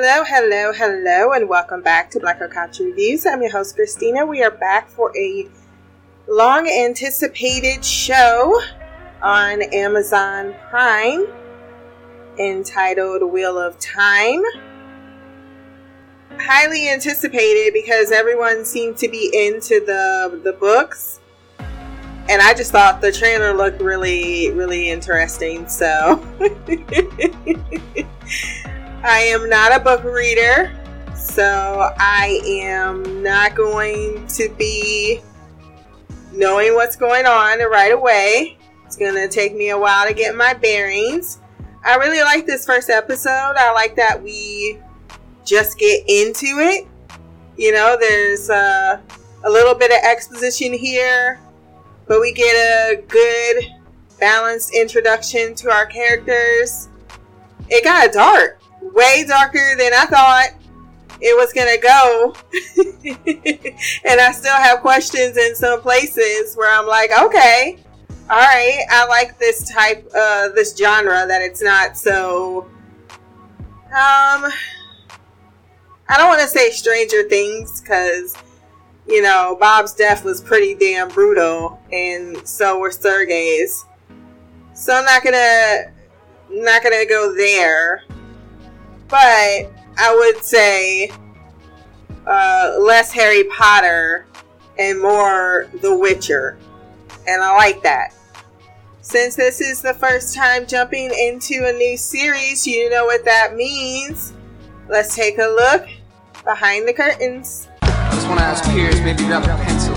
Hello, hello, hello, and welcome back to Black Couch Reviews. I'm your host, Christina. We are back for a long anticipated show on Amazon Prime entitled Wheel of Time. Highly anticipated because everyone seemed to be into the the books. And I just thought the trailer looked really, really interesting. So I am not a book reader, so I am not going to be knowing what's going on right away. It's going to take me a while to get my bearings. I really like this first episode. I like that we just get into it. You know, there's uh, a little bit of exposition here, but we get a good, balanced introduction to our characters. It got dark way darker than I thought it was gonna go. and I still have questions in some places where I'm like, okay, all right, I like this type, uh, this genre that it's not so. Um, I don't want to say Stranger Things because, you know, Bob's death was pretty damn brutal, and so were Sergei's. So I'm not gonna, not gonna go there but I would say uh, less Harry Potter and more The Witcher. And I like that. Since this is the first time jumping into a new series, you know what that means. Let's take a look behind the curtains. I just want to ask Piers, maybe grab a pencil,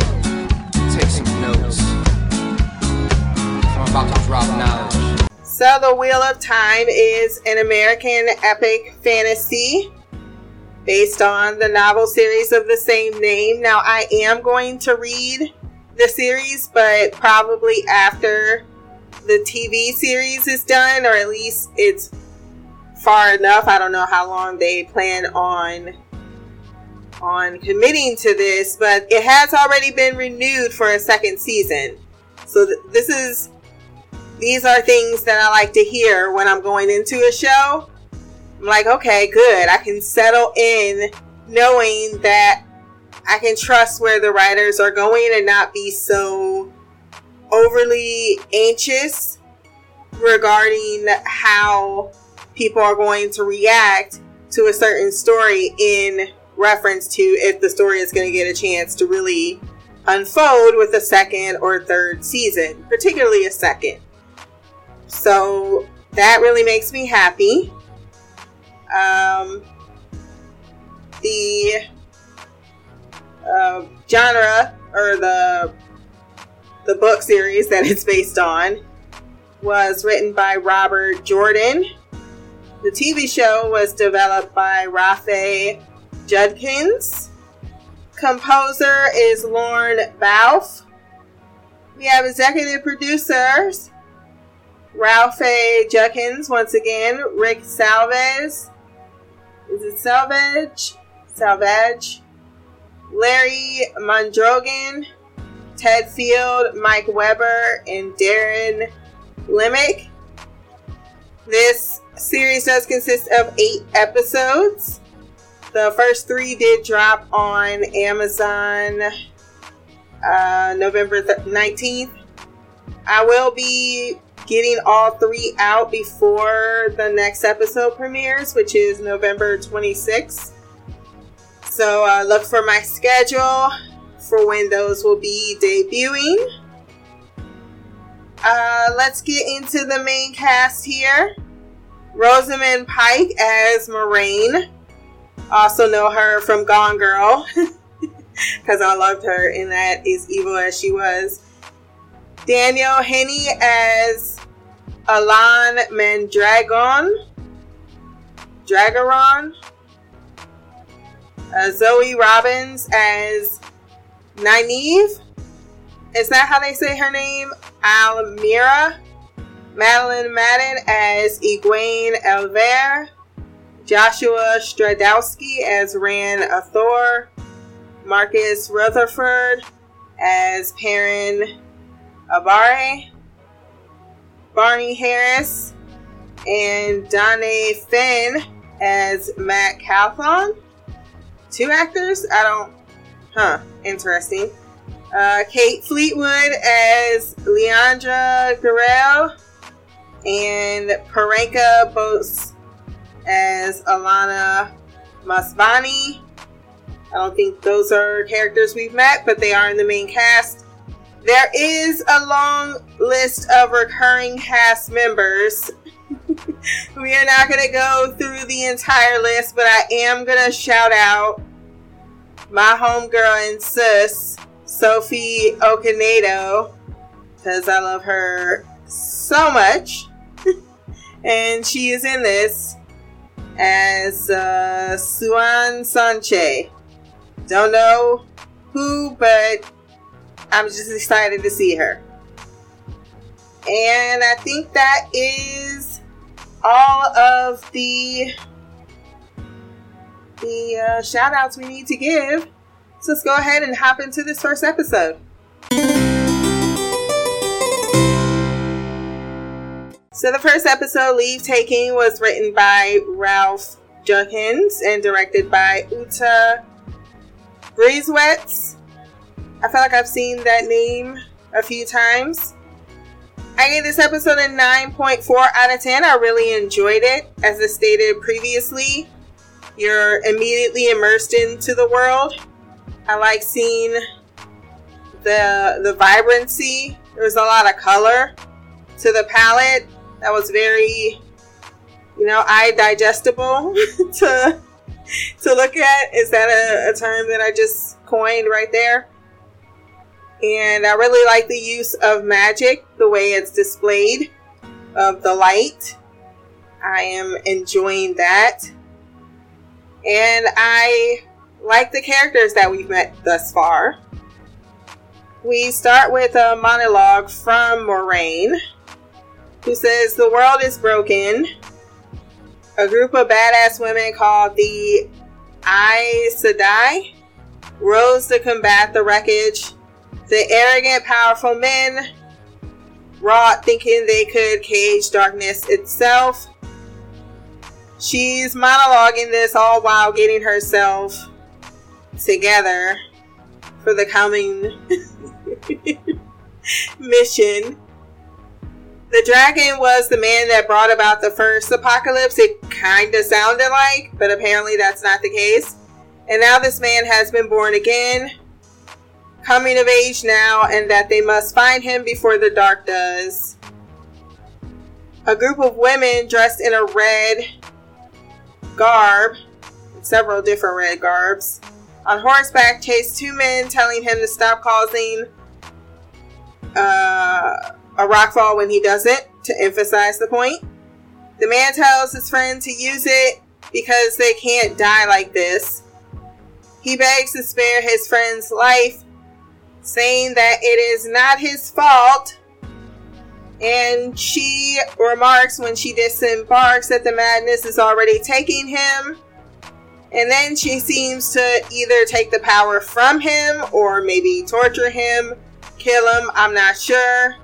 So, The Wheel of Time is an American epic fantasy based on the novel series of the same name. Now, I am going to read the series, but probably after the TV series is done, or at least it's far enough. I don't know how long they plan on on committing to this, but it has already been renewed for a second season. So th- this is these are things that I like to hear when I'm going into a show. I'm like, okay, good. I can settle in knowing that I can trust where the writers are going and not be so overly anxious regarding how people are going to react to a certain story in reference to if the story is going to get a chance to really unfold with a second or third season, particularly a second. So that really makes me happy. Um, the uh, genre or the the book series that it's based on was written by Robert Jordan. The TV show was developed by Rafe Judkins. Composer is Lorne Balfe. We have executive producers Ralph A. Judkins, once again, Rick Salvez. Is it Salvage? Salvage. Larry Mondragon, Ted Field, Mike Weber, and Darren Lemick. This series does consist of eight episodes. The first three did drop on Amazon uh, November 19th. I will be getting all three out before the next episode premieres, which is November 26th. So uh, look for my schedule for when those will be debuting. Uh, let's get into the main cast here. Rosamund Pike as Moiraine. Also know her from Gone Girl because I loved her in that As Evil as She Was. Daniel Henney as Alan Mandragon. Dragaron. Uh, Zoe Robins as Nynaeve. Is that how they say her name? Almira. Madeline Madden as Egwene Elver. Joshua Stradowski as Ran Athor. Marcus Rutherford as Perrin Abare, Barney Harris, and Danae Finn as Matt Cauthon. Two actors? I don't. Huh. Interesting. Uh, Kate Fleetwood as Leandra Guerrero. And Priyanka Bose as Alana Masvani. I don't think those are characters we've met, but they are in the main cast. There is a long list of recurring cast members. we are not going to go through the entire list, but I am going to shout out my homegirl and sis, Sophie Okonedo, because I love her so much. and she is in this as uh, Siuan Sanche. Don't know who, but I'm just excited to see her. And I think that is all of the the uh, shout outs we need to give. So let's go ahead and hop into this first episode. So the first episode, Leave Taking, was written by Ralph Judkins and directed by Uta Briesewitz. I feel like I've seen that name a few times. I gave this episode a 9.4 out of 10. I really enjoyed it. As I stated previously, you're immediately immersed into the world. I like seeing the the vibrancy. There was a lot of color to the palette. That was very, you know, eye digestible to to look at. Is that a, a term that I just coined right there? And I really like the use of magic, the way it's displayed, of the light. I am enjoying that. And I like the characters that we've met thus far. We start with a monologue from Moiraine, who says, The world is broken. A group of badass women called the Aes Sedai rose to combat the wreckage. The arrogant, powerful men wrought thinking they could cage darkness itself. She's monologuing this all while getting herself together for the coming mission. The dragon was the man that brought about the first apocalypse. It kind of sounded like, but apparently that's not the case. And now this man has been born again, coming of age now, and that they must find him before the dark does. A group of women dressed in a red garb, several different red garbs, on horseback chase two men, telling him to stop causing uh, a rockfall when he doesn't, to emphasize the point. The man tells his friend to use it because they can't die like this. He begs to spare his friend's life, saying that it is not his fault and she remarks when she disembarks that the madness is already taking him. And then she seems to either take the power from him or maybe torture him, kill him, I'm not sure.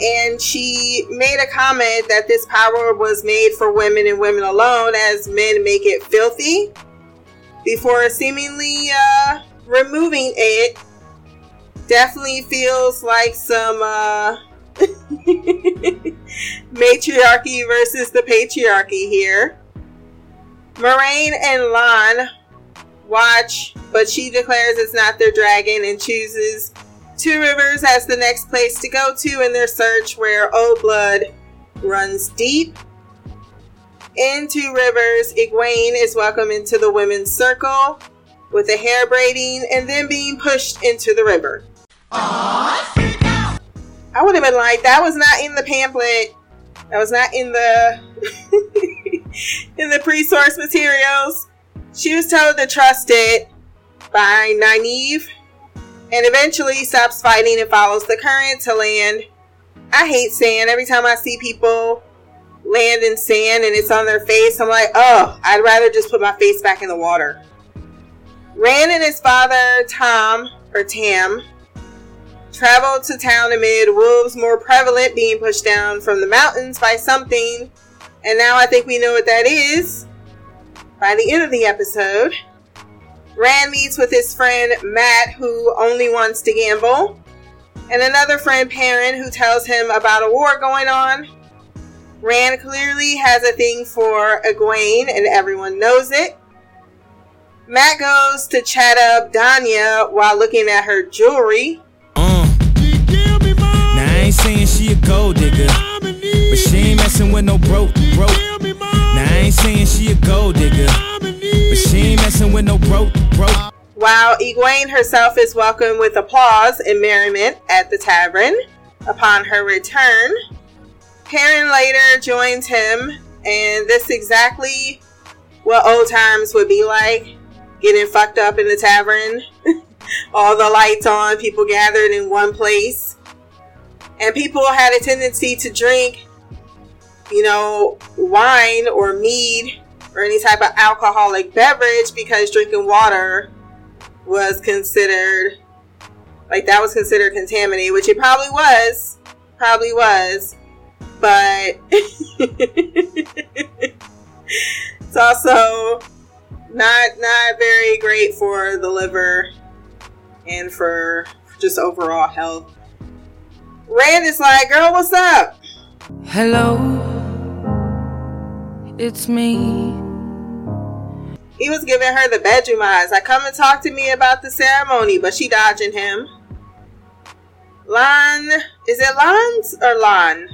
And she made a comment that this power was made for women and women alone, as men make it filthy, before seemingly uh, removing it. Definitely feels like some uh, Matriarchy versus the patriarchy here. Moiraine and Lan watch, but she declares it's not their dragon and chooses Two Rivers as the next place to go to in their search where old blood runs deep. In Two Rivers, Egwene is welcomed into the women's circle with a hair braiding and then being pushed into the river. I would have been like, that was not in the pamphlet. That was not in the in the pre-source materials. She was told to trust it by Nynaeve and eventually stops fighting and follows the current to land. I hate sand. Every time I see people land in sand and it's on their face, I'm like, oh, I'd rather just put my face back in the water. Rand and his father, Tom, or Tam, traveled to town amid wolves more prevalent being pushed down from the mountains by something And now I think we know what that is. By the end of the episode, Rand meets with his friend Matt, who only wants to gamble, and another friend, Perrin, who tells him about a war going on. Rand clearly has a thing for Egwene, and everyone knows it. Matt goes to chat up Danya while looking at her jewelry. Uh. Now I ain't saying she a gold digger, but she ain't messing with no broke, broke. Now I ain't saying she a gold digger, but she ain't messing with no broke, broke. While Egwene herself is welcomed with applause and merriment at the tavern upon her return, Perrin later joins him, and this exactly what old times would be like getting fucked up in the tavern. All the lights on, people gathered in one place. And people had a tendency to drink, you know, wine or mead or any type of alcoholic beverage because drinking water was considered like that was considered contaminated, which it probably was. Probably was. But it's also not not very great for the liver and for just overall health. Rand is like, girl, what's up? Hello, it's me. He was giving her the bedroom eyes. Like, come and talk to me about the ceremony, but she dodging him. Lan, is it Lans or Lan?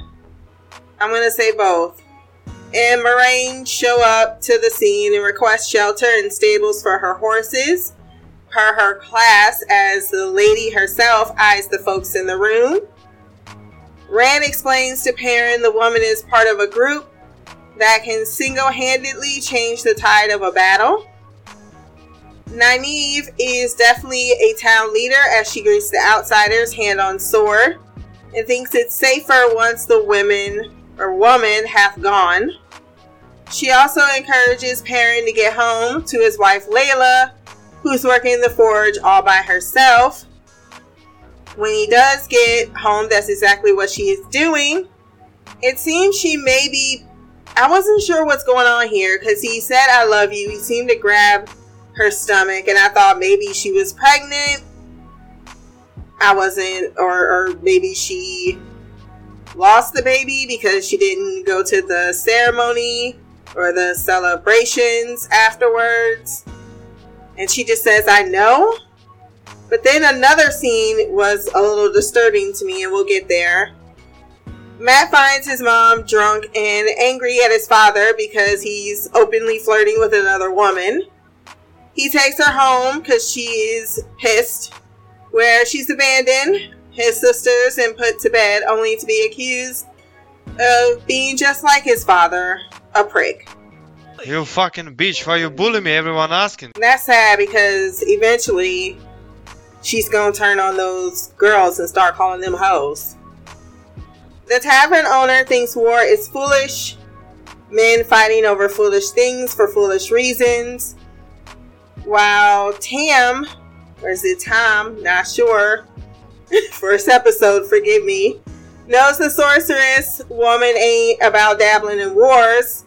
I'm gonna say both. And Moiraine show up to the scene and request shelter and stables for her horses, per her class, as the lady herself eyes the folks in the room. Rand explains to Perrin the woman is part of a group that can single handedly change the tide of a battle. Nynaeve is definitely a town leader as she greets the outsiders hand on sword and thinks it's safer once the women or woman hath gone. She also encourages Perrin to get home to his wife Laila, who's working the forge all by herself. When he does get home, that's exactly what she is doing. It seems she may be I wasn't sure what's going on here because he said, I love you. He seemed to grab her stomach, and I thought maybe she was pregnant. I wasn't, or, or maybe she lost the baby because she didn't go to the ceremony or the celebrations afterwards. And she just says, I know. But then another scene was a little disturbing to me, and we'll get there. Matt finds his mom drunk and angry at his father because he's openly flirting with another woman. He takes her home because she is pissed, where she's abandoned his sisters and put to bed only to be accused of being just like his father, a prick. You fucking bitch, why you bully me? Everyone asking. That's sad because eventually she's gonna turn on those girls and start calling them hoes. The tavern owner thinks war is foolish, men fighting over foolish things for foolish reasons, while Tam, or is it Tom? Not sure. First episode, forgive me. Knows the sorceress woman ain't about dabbling in wars.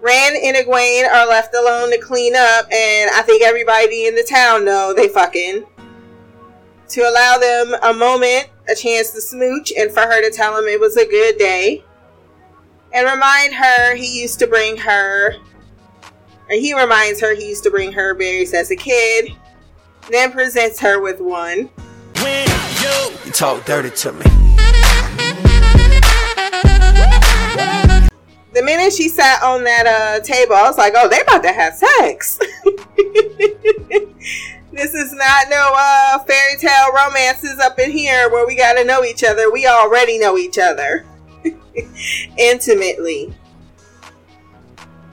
Rand and Egwene are left alone to clean up, and I think everybody in the town know they fucking. To allow them a moment a chance to smooch and for her to tell him it was a good day. And remind her he used to bring her, or he reminds her he used to bring her berries as a kid, then presents her with one. You, talk dirty to me. The minute she sat on that uh, table, I was like, oh, they about to have sex. This is not no uh, fairy tale romances up in here where we got to know each other. We already know each other intimately.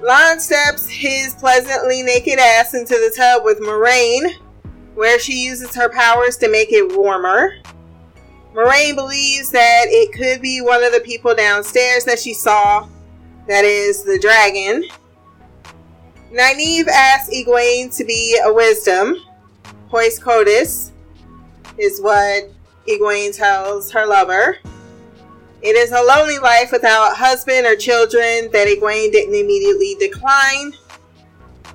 Lan steps his pleasantly naked ass into the tub with Moiraine, where she uses her powers to make it warmer. Moiraine believes that it could be one of the people downstairs that she saw, that is, the dragon. Nynaeve asks Egwene to be a wisdom, Poise Codis is what Egwene tells her lover. It is a lonely life without husband or children that Egwene didn't immediately decline.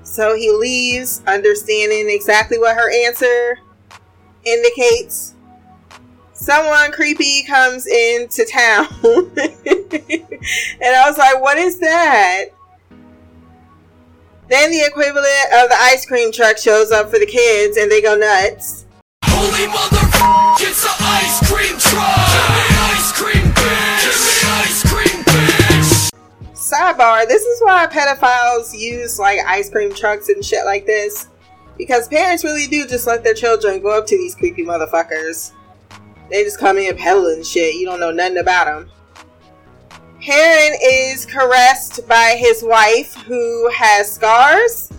So he leaves, understanding exactly what her answer indicates. Someone creepy comes into town. and I was like, what is that? Then the equivalent of the ice cream truck shows up for the kids and they go nuts. Holy mother, it's an ice cream truck. Ice cream, Sidebar, this is why pedophiles use like ice cream trucks and shit like this. Because parents really do just let their children go up to these creepy motherfuckers. They just come in peddling shit. You don't know nothing about them. Heron is caressed by his wife who has scars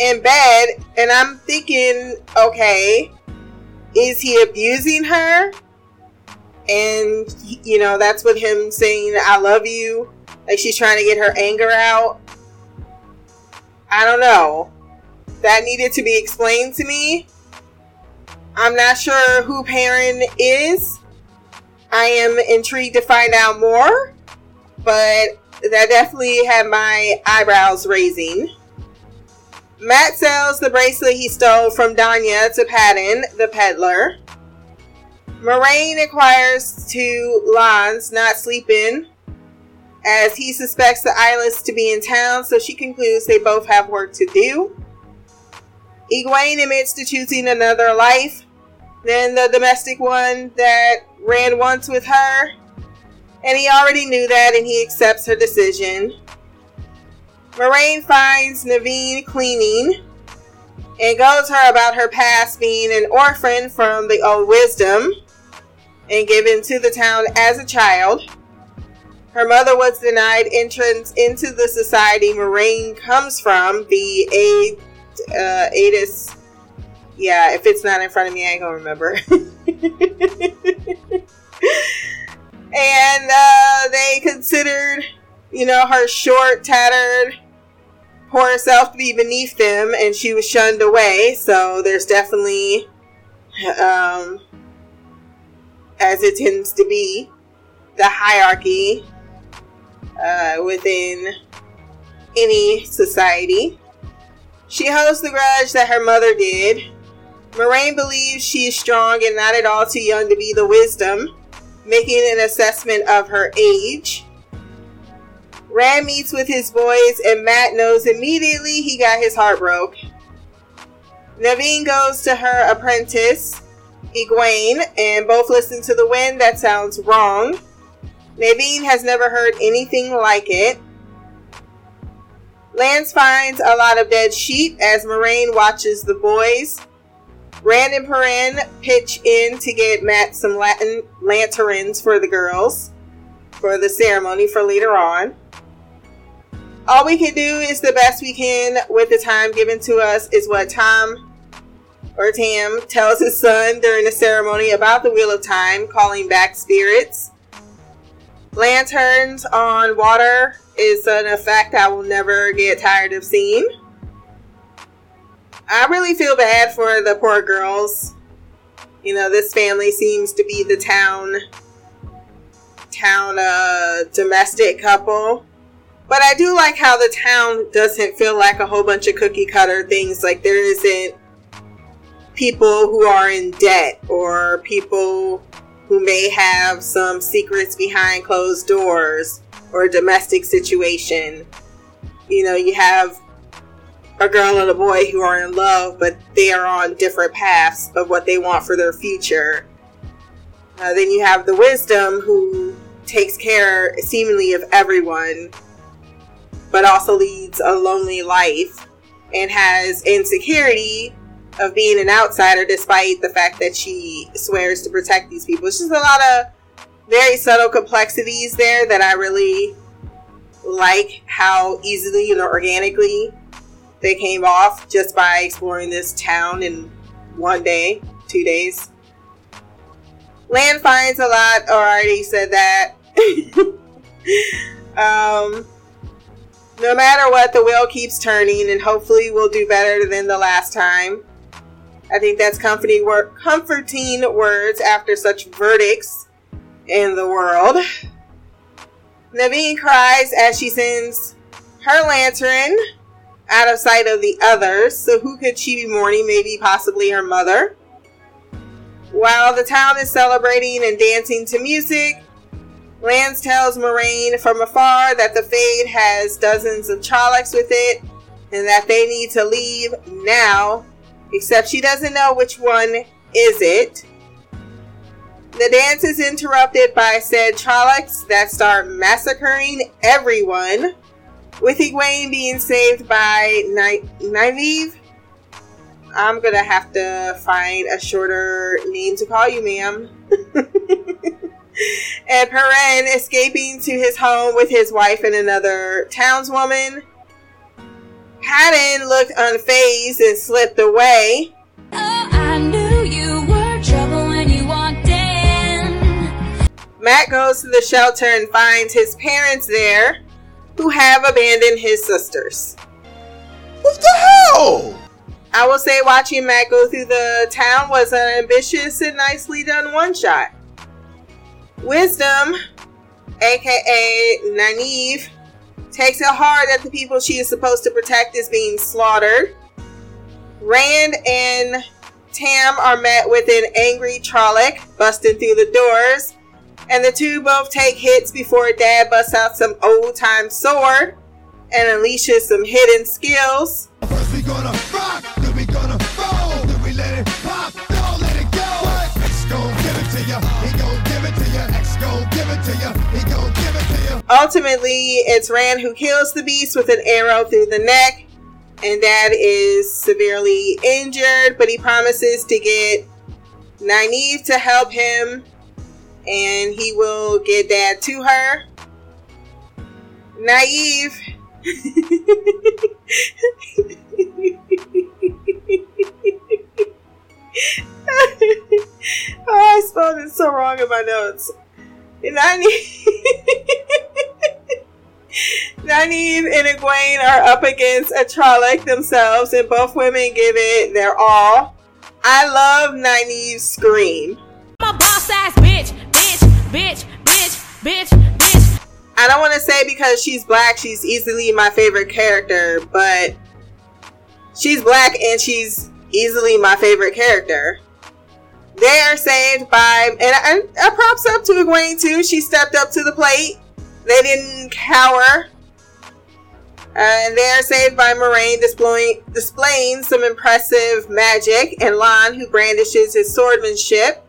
in bed, and I'm thinking, okay, is he abusing her? And, you know, that's with him saying, I love you. Like she's trying to get her anger out. I don't know. That needed to be explained to me. I'm not sure who Perrin is. I am intrigued to find out more, but that definitely had my eyebrows raising. Matt sells the bracelet he stole from Danya to Padan, the peddler. Moiraine inquires to Lans not sleeping as he suspects the Eyeless to be in town, so she concludes they both have work to do. Egwene admits to choosing another life than the domestic one that ran once with her, and he already knew that and he accepts her decision. Moiraine finds Nynaeve cleaning and goes her about her past being an orphan from the old wisdom and given to the town as a child. Her mother was denied entrance into the society Moiraine comes from, the A, uh. Yeah, if it's not in front of me, I ain't gonna remember. and uh, they considered, you know, her short, tattered, poor self to be beneath them, and she was shunned away. So there's definitely, um, as it tends to be, the hierarchy uh, within any society. She holds the grudge that her mother did. Moiraine believes she is strong and not at all too young to be the wisdom, making an assessment of her age. Rand meets with his boys, and Matt knows immediately he got his heart broke. Nynaeve goes to her apprentice, Egwene, and both listen to the wind that sounds wrong. Nynaeve has never heard anything like it. Lance finds a lot of dead sheep as Moiraine watches the boys. Rand and Perrin pitch in to get Mat some Latin lanterns for the girls for the ceremony for later on. All we can do is the best we can with the time given to us, is what Tom or Tam tells his son during the ceremony about the Wheel of Time, calling back spirits. Lanterns on water is an effect I will never get tired of seeing. I really feel bad for the poor girls. You know, this family seems to be the town town uh domestic couple. But I do like how the town doesn't feel like a whole bunch of cookie cutter things. Like there isn't people who are in debt or people who may have some secrets behind closed doors or a domestic situation. You know, you have a girl and a boy who are in love, but they are on different paths of what they want for their future. Uh, then you have the wisdom who takes care seemingly of everyone, but also leads a lonely life and has insecurity of being an outsider despite the fact that she swears to protect these people. It's just a lot of very subtle complexities there that I really like how easily and organically they came off just by exploring this town in one day, two days. Land finds a lot, already said that. um, no matter what, the wheel keeps turning, and hopefully we'll do better than the last time. I think that's comforting, wor- comforting words after such verdicts in the world. Nynaeve cries as she sends her lantern out of sight of the others. So who could she be mourning? Maybe possibly her mother. While the town is celebrating and dancing to music, Lance tells Moiraine from afar that the Fade has dozens of Trollocs with it and that they need to leave now, except she doesn't know which one is it. The dance is interrupted by said Trollocs that start massacring everyone, with Egwene being saved by Nynaeve. I'm gonna have to find a shorter name to call you, ma'am. and Perrin escaping to his home with his wife and another townswoman. Hadden looked unfazed and slipped away. Oh, I knew you were trouble when you walked in. Mat goes to the shelter and finds his parents there, who have abandoned his sisters. What the hell? I will say watching Matt go through the town was an ambitious and nicely done one shot. Wisdom, aka Nynaeve, takes it hard that the people she is supposed to protect is being slaughtered. Rand and Tam are met with an angry Trolloc busting through the doors, and the two both take hits before Dad busts out some old time sword and unleashes some hidden skills. First we gonna rock, then we gonna roll, then we let it pop, don't let it go. Gon' give it to ya, he gon' give it to ya. Gon' give it to ya, he gon' Ultimately, it's Rand who kills the beast with an arrow through the neck, and Dad is severely injured, but he promises to get Nynaeve to help him, and he will get Dad to her. Naive. oh, I spelled it so wrong in my notes. Nynaeve Nynaeve and Egwene are up against a Trolloc themselves, and both women give it their all. I love Nynaeve's scream. I'm a boss ass bitch, bitch, bitch, bitch, bitch, bitch. I don't want to say because she's black, she's easily my favorite character, but she's black and she's easily my favorite character. They are saved by, and I props up to Egwene too. She stepped up to the plate. They didn't cower. And they are saved by Moiraine displaying, displaying some impressive magic, and Lan, who brandishes his swordmanship.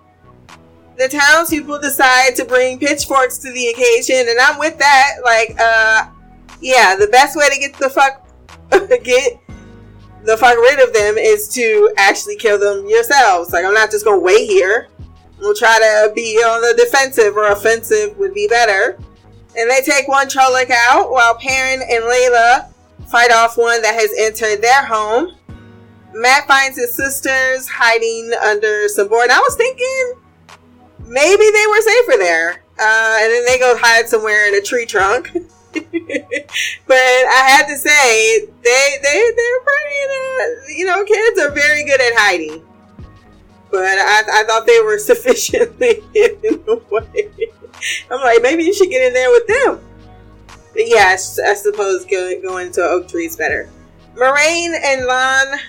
The townspeople decide to bring pitchforks to the occasion, and I'm with that. Like, uh, yeah, the best way to get the fuck get the fuck rid of them is to actually kill them yourselves. Like, I'm not just gonna wait here. We'll try to be on the defensive or offensive would be better. And they take one Trolloc out while Perrin and Laila fight off one that has entered their home. Matt finds his sisters hiding under some board. I was thinking maybe they were safer there. Uh, and then they go hide somewhere in a tree trunk. but I had to say they they they're pretty uh, you know kids are very good at hiding. But I, I thought they were sufficiently hidden away. I'm like maybe you should get in there with them. But yes, I suppose go, going to oak trees better. Moiraine and Lan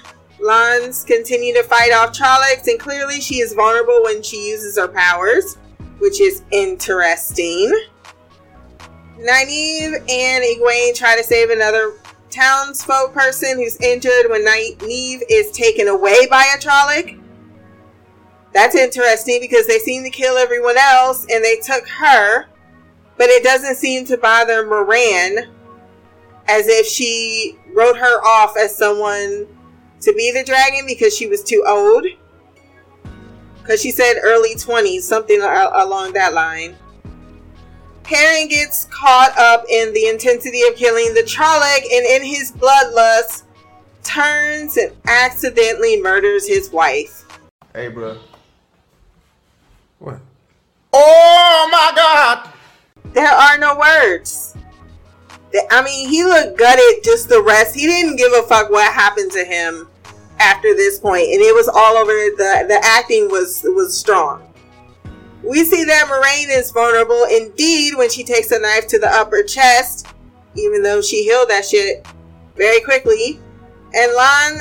Lans continue to fight off Trollocs, and clearly she is vulnerable when she uses her powers, which is interesting. Nynaeve and Egwene try to save another townsfolk person who's injured when Nynaeve is taken away by a Trolloc. That's interesting because they seem to kill everyone else and they took her, but it doesn't seem to bother Moran as if she wrote her off as someone to be the dragon because she was too old. Because she said early 20s, something along that line. Perrin gets caught up in the intensity of killing the Trolloc and in his bloodlust turns and accidentally murders his wife. Hey, bro. What? Oh my God! There are no words. I mean, he looked gutted just the rest. He didn't give a fuck what happened to him after this point, and it was all over. the The acting was was strong. We see that Moiraine is vulnerable indeed when she takes a knife to the upper chest, even though she healed that shit very quickly. And Lon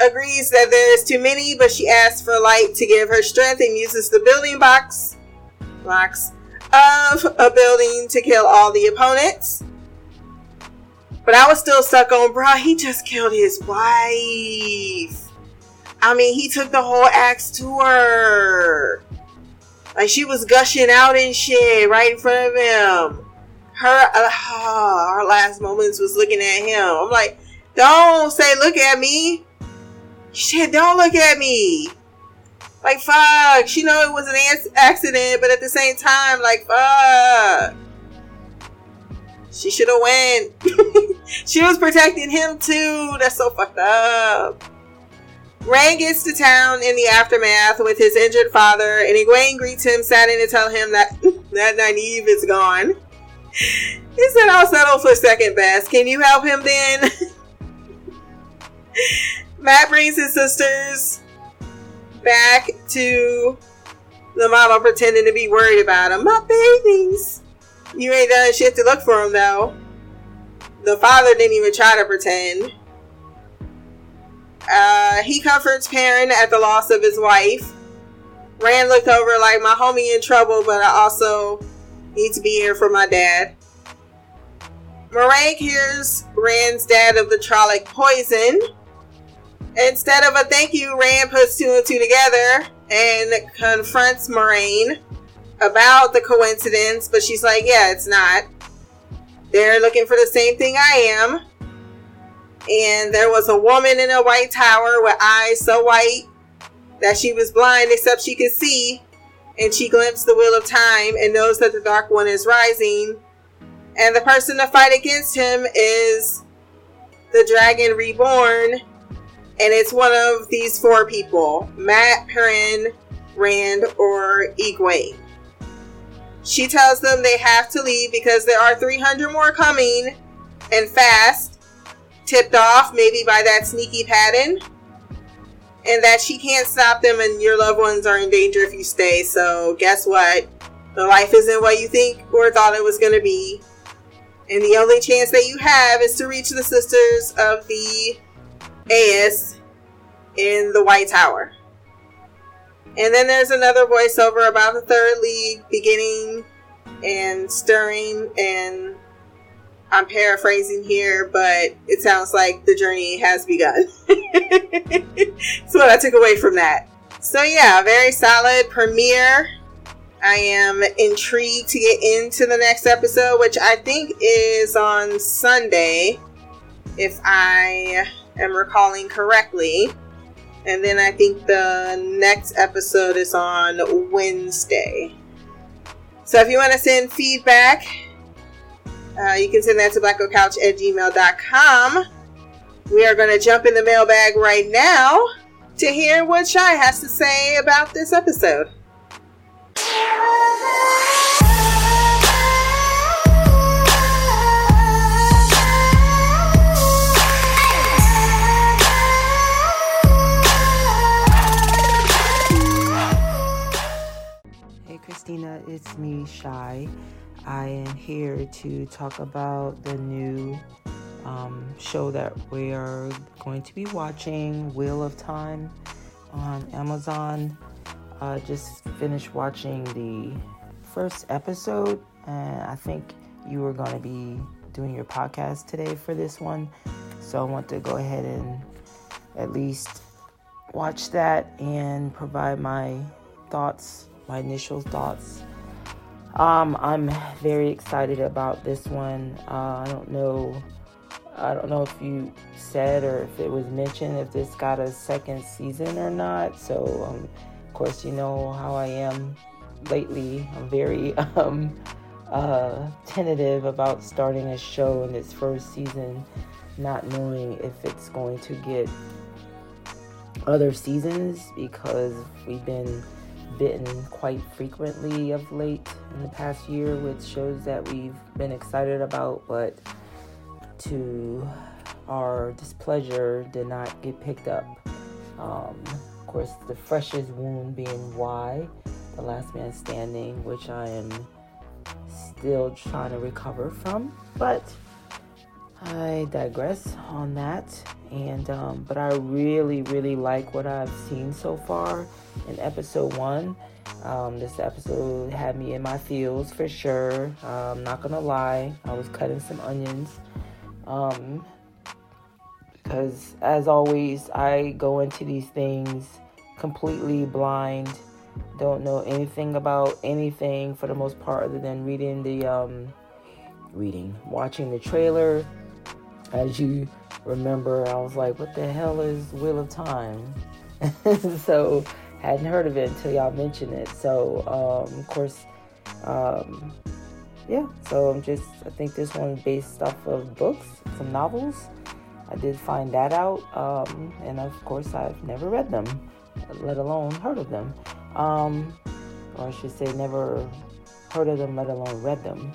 agrees that there's too many, but she asks for light to give her strength and uses the building box blocks of a building to kill all the opponents. But I was still stuck on, bro. He just killed his wife. I mean, he took the whole axe to her. Like she was gushing out and shit right in front of him. Her, uh, her last moments was looking at him. I'm like, don't say, look at me. Shit, don't look at me. Like, fuck. She know it was an accident, but at the same time, like, fuck. She should have went. she was protecting him too. That's so fucked up. Rand gets to town in the aftermath with his injured father, and Egwene greets him, saddened to tell him that that Nynaeve is gone. He said, I'll settle for second best. Can you help him then? Matt brings his sisters back to the model pretending to be worried about him. My babies. You ain't done shit to look for him though. The father didn't even try to pretend. Uh, he comforts Perrin at the loss of his wife. Rand looked over like my homie in trouble, but I also need to be here for my dad. Moiraine hears Rand's dad of the Trolloc poison. Instead of a thank you, Rand puts two and two together and confronts Moiraine about the coincidence, but she's like, yeah, it's not. They're looking for the same thing I am. And there was a woman in a white tower with eyes so white that she was blind except she could see. And she glimpsed the wheel of time and knows that the dark one is rising. And the person to fight against him is the dragon reborn. And it's one of these four people Matt, Perrin, Rand, or Egwene. She tells them they have to leave because there are 300 more coming and fast, tipped off maybe by that sneaky pattern, and that she can't stop them and your loved ones are in danger if you stay. So, guess what? The life isn't what you think or thought it was going to be. And the only chance that you have is to reach the sisters of the AS in the White Tower. And then there's another voiceover about the third league beginning and stirring, and I'm paraphrasing here, but it sounds like the journey has begun. That's what I took away from that. So, yeah, very solid premiere. I am intrigued to get into the next episode, which I think is on Sunday, if I am recalling correctly. And then I think the next episode is on Wednesday. So if you want to send feedback, uh, you can send that to blackocouch at gmail.com. We are going to jump in the mailbag right now to hear what Shy has to say about this episode. Hey Christina, it's me, Shy. I am here to talk about the new um, show that we are going to be watching, Wheel of Time, on Amazon. Uh, just finished watching the first episode, and I think you were going to be doing your podcast today for this one. So I want to go ahead and at least watch that and provide my thoughts, my initial thoughts. Um, I'm very excited about this one. Uh, I don't know. I don't know if you said or if it was mentioned if this got a second season or not. So, um, of course, you know how I am lately. I'm very um, uh, tentative about starting a show in its first season, not knowing if it's going to get other seasons because we've been bitten quite frequently of late in the past year with shows that we've been excited about, but to our displeasure did not get picked up. Um, of course, the freshest wound being why, The Last Man Standing, which I am still trying to recover from. But I digress on that. And um, but I really, really like what I've seen so far in episode one. Um, this episode had me in my feels for sure. I'm not gonna lie, I was cutting some onions. Um, because as always, I go into these things completely blind. Don't know anything about anything for the most part, other than reading the um, reading, watching the trailer. As you remember, I was like, "What the hell is Wheel of Time?" so hadn't heard of it until y'all mentioned it. So um, of course, um, yeah. So I'm just I think this one based off of books, some novels. I did find that out, um, and of course I've never read them, let alone heard of them, um, or I should say never heard of them, let alone read them.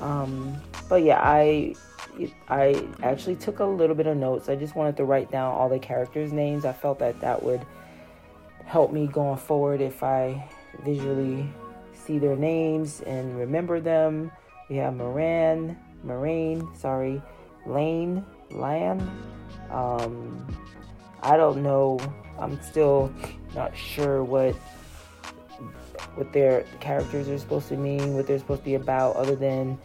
Um, but yeah, I I actually took a little bit of notes. I just wanted to write down all the characters' names. I felt that that would help me going forward if I visually see their names and remember them. We have Moran, Moiraine, sorry, Lane, Lan. Um, I don't know. I'm still not sure what what their characters are supposed to mean, what they're supposed to be about, other than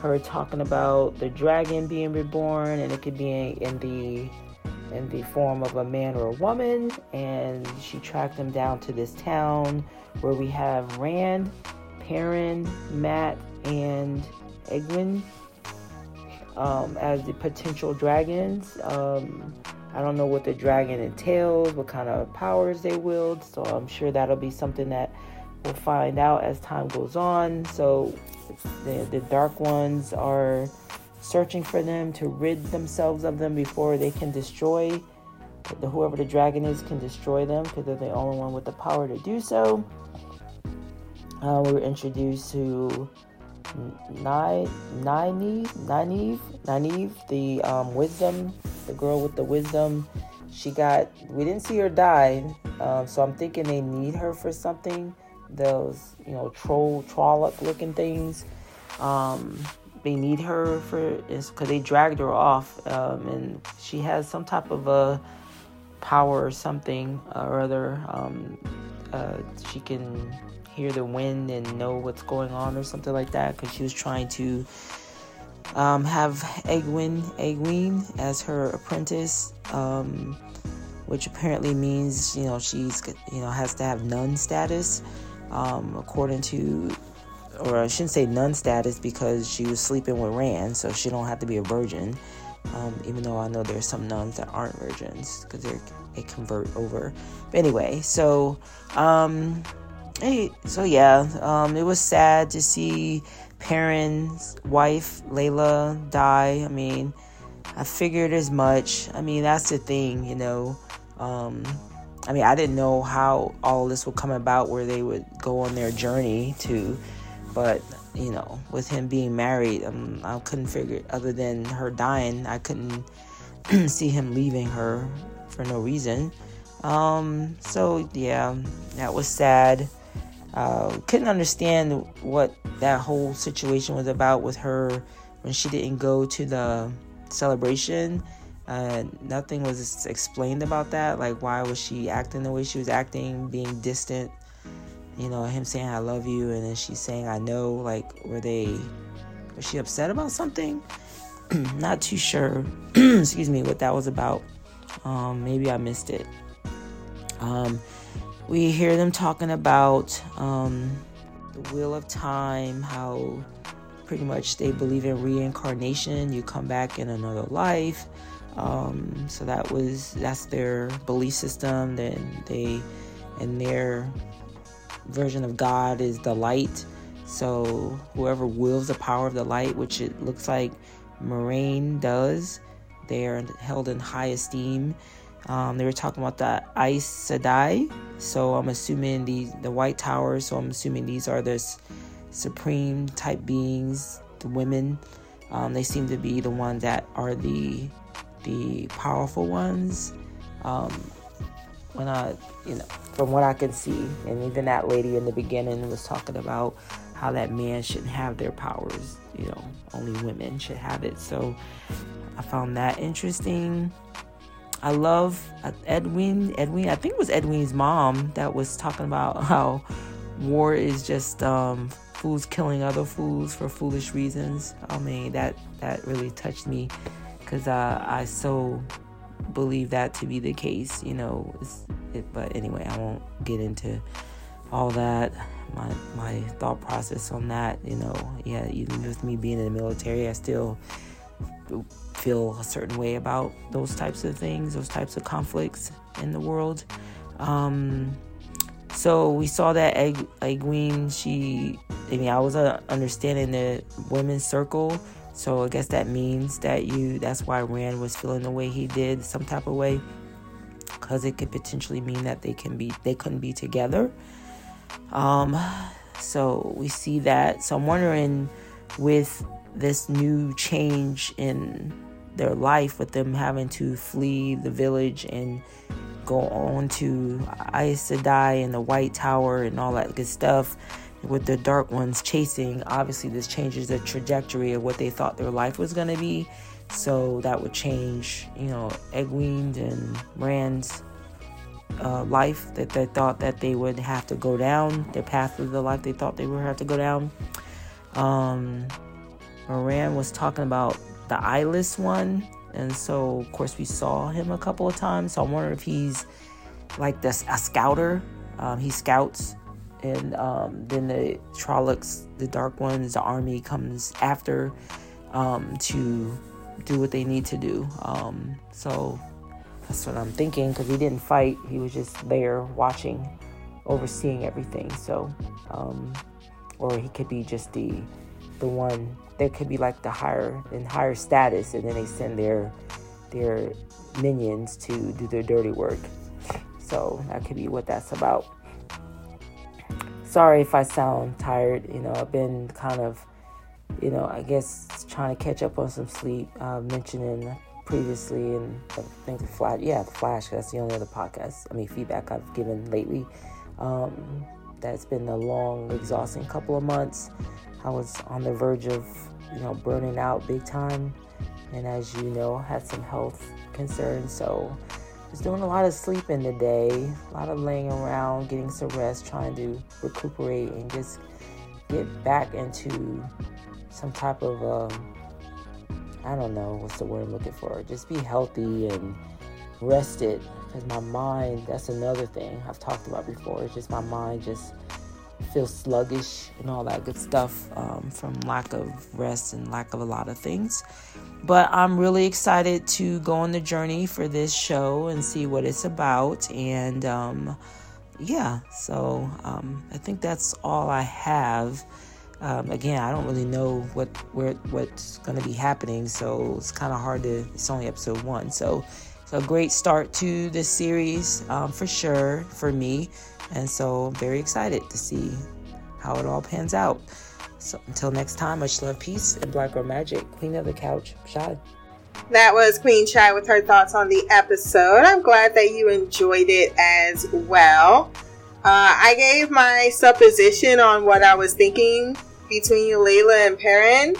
her talking about the dragon being reborn, and it could be in the in the form of a man or a woman, and she tracked them down to this town where we have Rand, Perrin, Mat, and Egwin um, as the potential dragons. Um, I don't know what the dragon entails, what kind of powers they wield, so I'm sure that'll be something that we'll find out as time goes on. So the, the dark ones are searching for them to rid themselves of them before they can destroy the whoever the dragon is can destroy them because they're the only one with the power to do so. Uh, we were introduced to Nynaeve, Nynaeve, Nynaeve, the um, wisdom, the girl with the wisdom. She got, we didn't see her die, um, so I'm thinking they need her for something. Those, you know, troll, trollop looking things. Um, they need her for is because they dragged her off, um, and she has some type of a power or something or other. Um, uh, she can hear the wind and know what's going on or something like that because she was trying to um, have Egwin Egwene as her apprentice, um, which apparently means you know she's you know has to have nun status, um, according to, or I shouldn't say nun status because she was sleeping with Rand, so she don't have to be a virgin. Um, even though I know there's some nuns that aren't virgins because they're they convert over. But anyway, so um, hey, so yeah, um, it was sad to see Perrin's wife Laila die. I mean, I figured as much. I mean, that's the thing, you know. Um, I mean, I didn't know how all this would come about, where they would go on their journey to, but you know, with him being married, um, I couldn't figure. Other than her dying, I couldn't see him leaving her for no reason. Um, so yeah, that was sad. Uh, couldn't understand what that whole situation was about with her when she didn't go to the celebration. Uh, nothing was explained about that. Like, why was she acting the way she was acting, being distant? You know, him saying "I love you" and then she's saying "I know." Like, were they? Was she upset about something? Not too sure. Excuse me, what that was about. Um, maybe I missed it. Um, we hear them talking about um, the wheel of time, how pretty much they believe in reincarnation. You come back in another life. Um, so that was that's their belief system. Then they and their version of God is the light. So whoever wields the power of the light, which it looks like Moiraine does, they are held in high esteem. Um, they were talking about the Aes Sedai, so I'm assuming the the White Towers. So I'm assuming these are the supreme type beings, the women. Um, they seem to be the ones that are the the powerful ones. Um, when I, you know, from what I can see, and even that lady in the beginning was talking about how that man shouldn't have their powers. You know, only women should have it. So I found that interesting. I love uh, Edwin. Edwin, I think it was Edwin's mom that was talking about how war is just um, fools killing other fools for foolish reasons. I mean, that that really touched me because uh, I so believe that to be the case. You know, it, but anyway, I won't get into all that. My my thought process on that. You know, yeah, even with me being in the military, I still feel a certain way about those types of things, those types of conflicts in the world. Um, so we saw that Egwene, she, I mean, I was uh, understanding the women's circle. So I guess that means that you, that's why Rand was feeling the way he did, some type of way. Because it could potentially mean that they can be, they couldn't be together. Um, so we see that. So I'm wondering with this new change in their life with them having to flee the village and go on to Aes Sedai and the White Tower and all that good stuff with the Dark Ones chasing. Obviously, this changes the trajectory of what they thought their life was going to be. So that would change, you know, Egwene and Rand's uh, life that they thought that they would have to go down, their path of the life they thought they would have to go down. Um, Moran was talking about the eyeless one. And so, of course, we saw him a couple of times. So I wonder if he's like this a scouter. Um, he scouts, and um, then the Trollocs, the Dark Ones, the army comes after um, to do what they need to do. Um, so that's what I'm thinking because he didn't fight. He was just there watching, overseeing everything. So, um, or he could be just the the one that could be like the higher in higher status, and then they send their their minions to do their dirty work. So that could be what that's about. Sorry if I sound tired. You know, I've been kind of, you know, I guess trying to catch up on some sleep. Uh, mentioning previously, and I think the Flash, yeah, the Flash. That's the only other podcast. I mean, feedback I've given lately. Um, that's been a long, exhausting couple of months. I was on the verge of, you know, burning out big time. And as you know, had some health concerns. So was doing a lot of sleep in the day, a lot of laying around, getting some rest, trying to recuperate and just get back into some type of, um, I don't know, what's the word I'm looking for? Just be healthy and rested. Because my mind, that's another thing I've talked about before. It's just my mind just feel sluggish and all that good stuff um, from lack of rest and lack of a lot of things. But I'm really excited to go on the journey for this show and see what it's about. And um, yeah, so um, I think that's all I have. Um, again, I don't really know what where what's going to be happening, so it's kind of hard to. It's only episode one, so a great start to this series um, for sure for me. And so very excited to see how it all pans out. So until next time, much love, peace, and Black Girl Magic, Queen of the Couch, Shad. That was Queen Shy with her thoughts on the episode. I'm glad that you enjoyed it as well. Uh, I gave my supposition on what I was thinking between Laila and Perrin.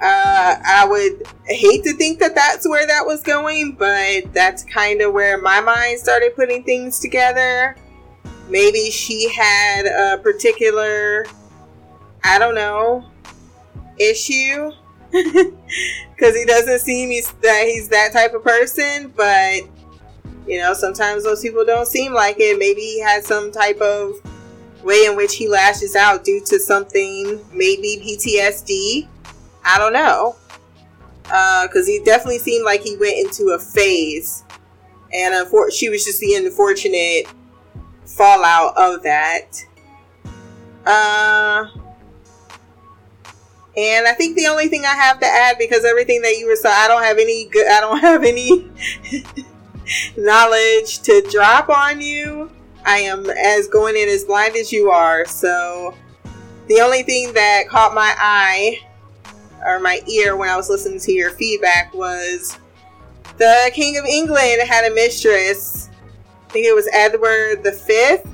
Uh, I would hate to think that that's where that was going, but that's kind of where my mind started putting things together. Maybe she had a particular i don't know issue. Because he doesn't seem he's, that he's that type of person but you know sometimes those people don't seem like it. Maybe he had some type of way in which he lashes out due to something maybe ptsd i don't know because uh, he definitely seemed like he went into a phase and unfor- she was just the unfortunate fallout of that. Uh, and I think the only thing I have to add, because everything that you were saying, I don't have any good, I don't have any knowledge to drop on you. I am as going in as blind as you are. So the only thing that caught my eye or my ear when I was listening to your feedback was the King of England had a mistress I think it was Edward the Fifth.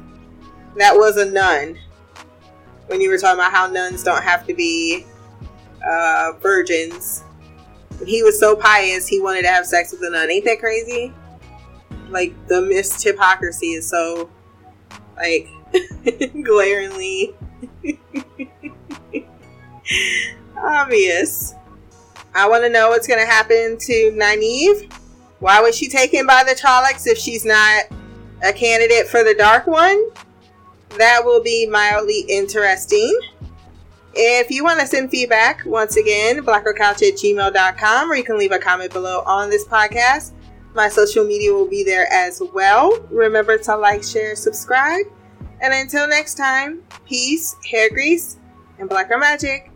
That was a nun. When you were talking about how nuns don't have to be uh, virgins. He was so pious he wanted to have sex with a nun. Ain't that crazy? Like the missed hypocrisy is so like glaringly obvious. I want to know what's going to happen to Nynaeve. Why was she taken by the Trollocs if she's not a candidate for the Dark One? That will be mildly interesting. If you want to send feedback, once again, blackgirlcouch at gmail.com, or you can leave a comment below on this podcast. My social media will be there as well. Remember to like, share, subscribe. And until next time, peace, hair grease, and blacker magic.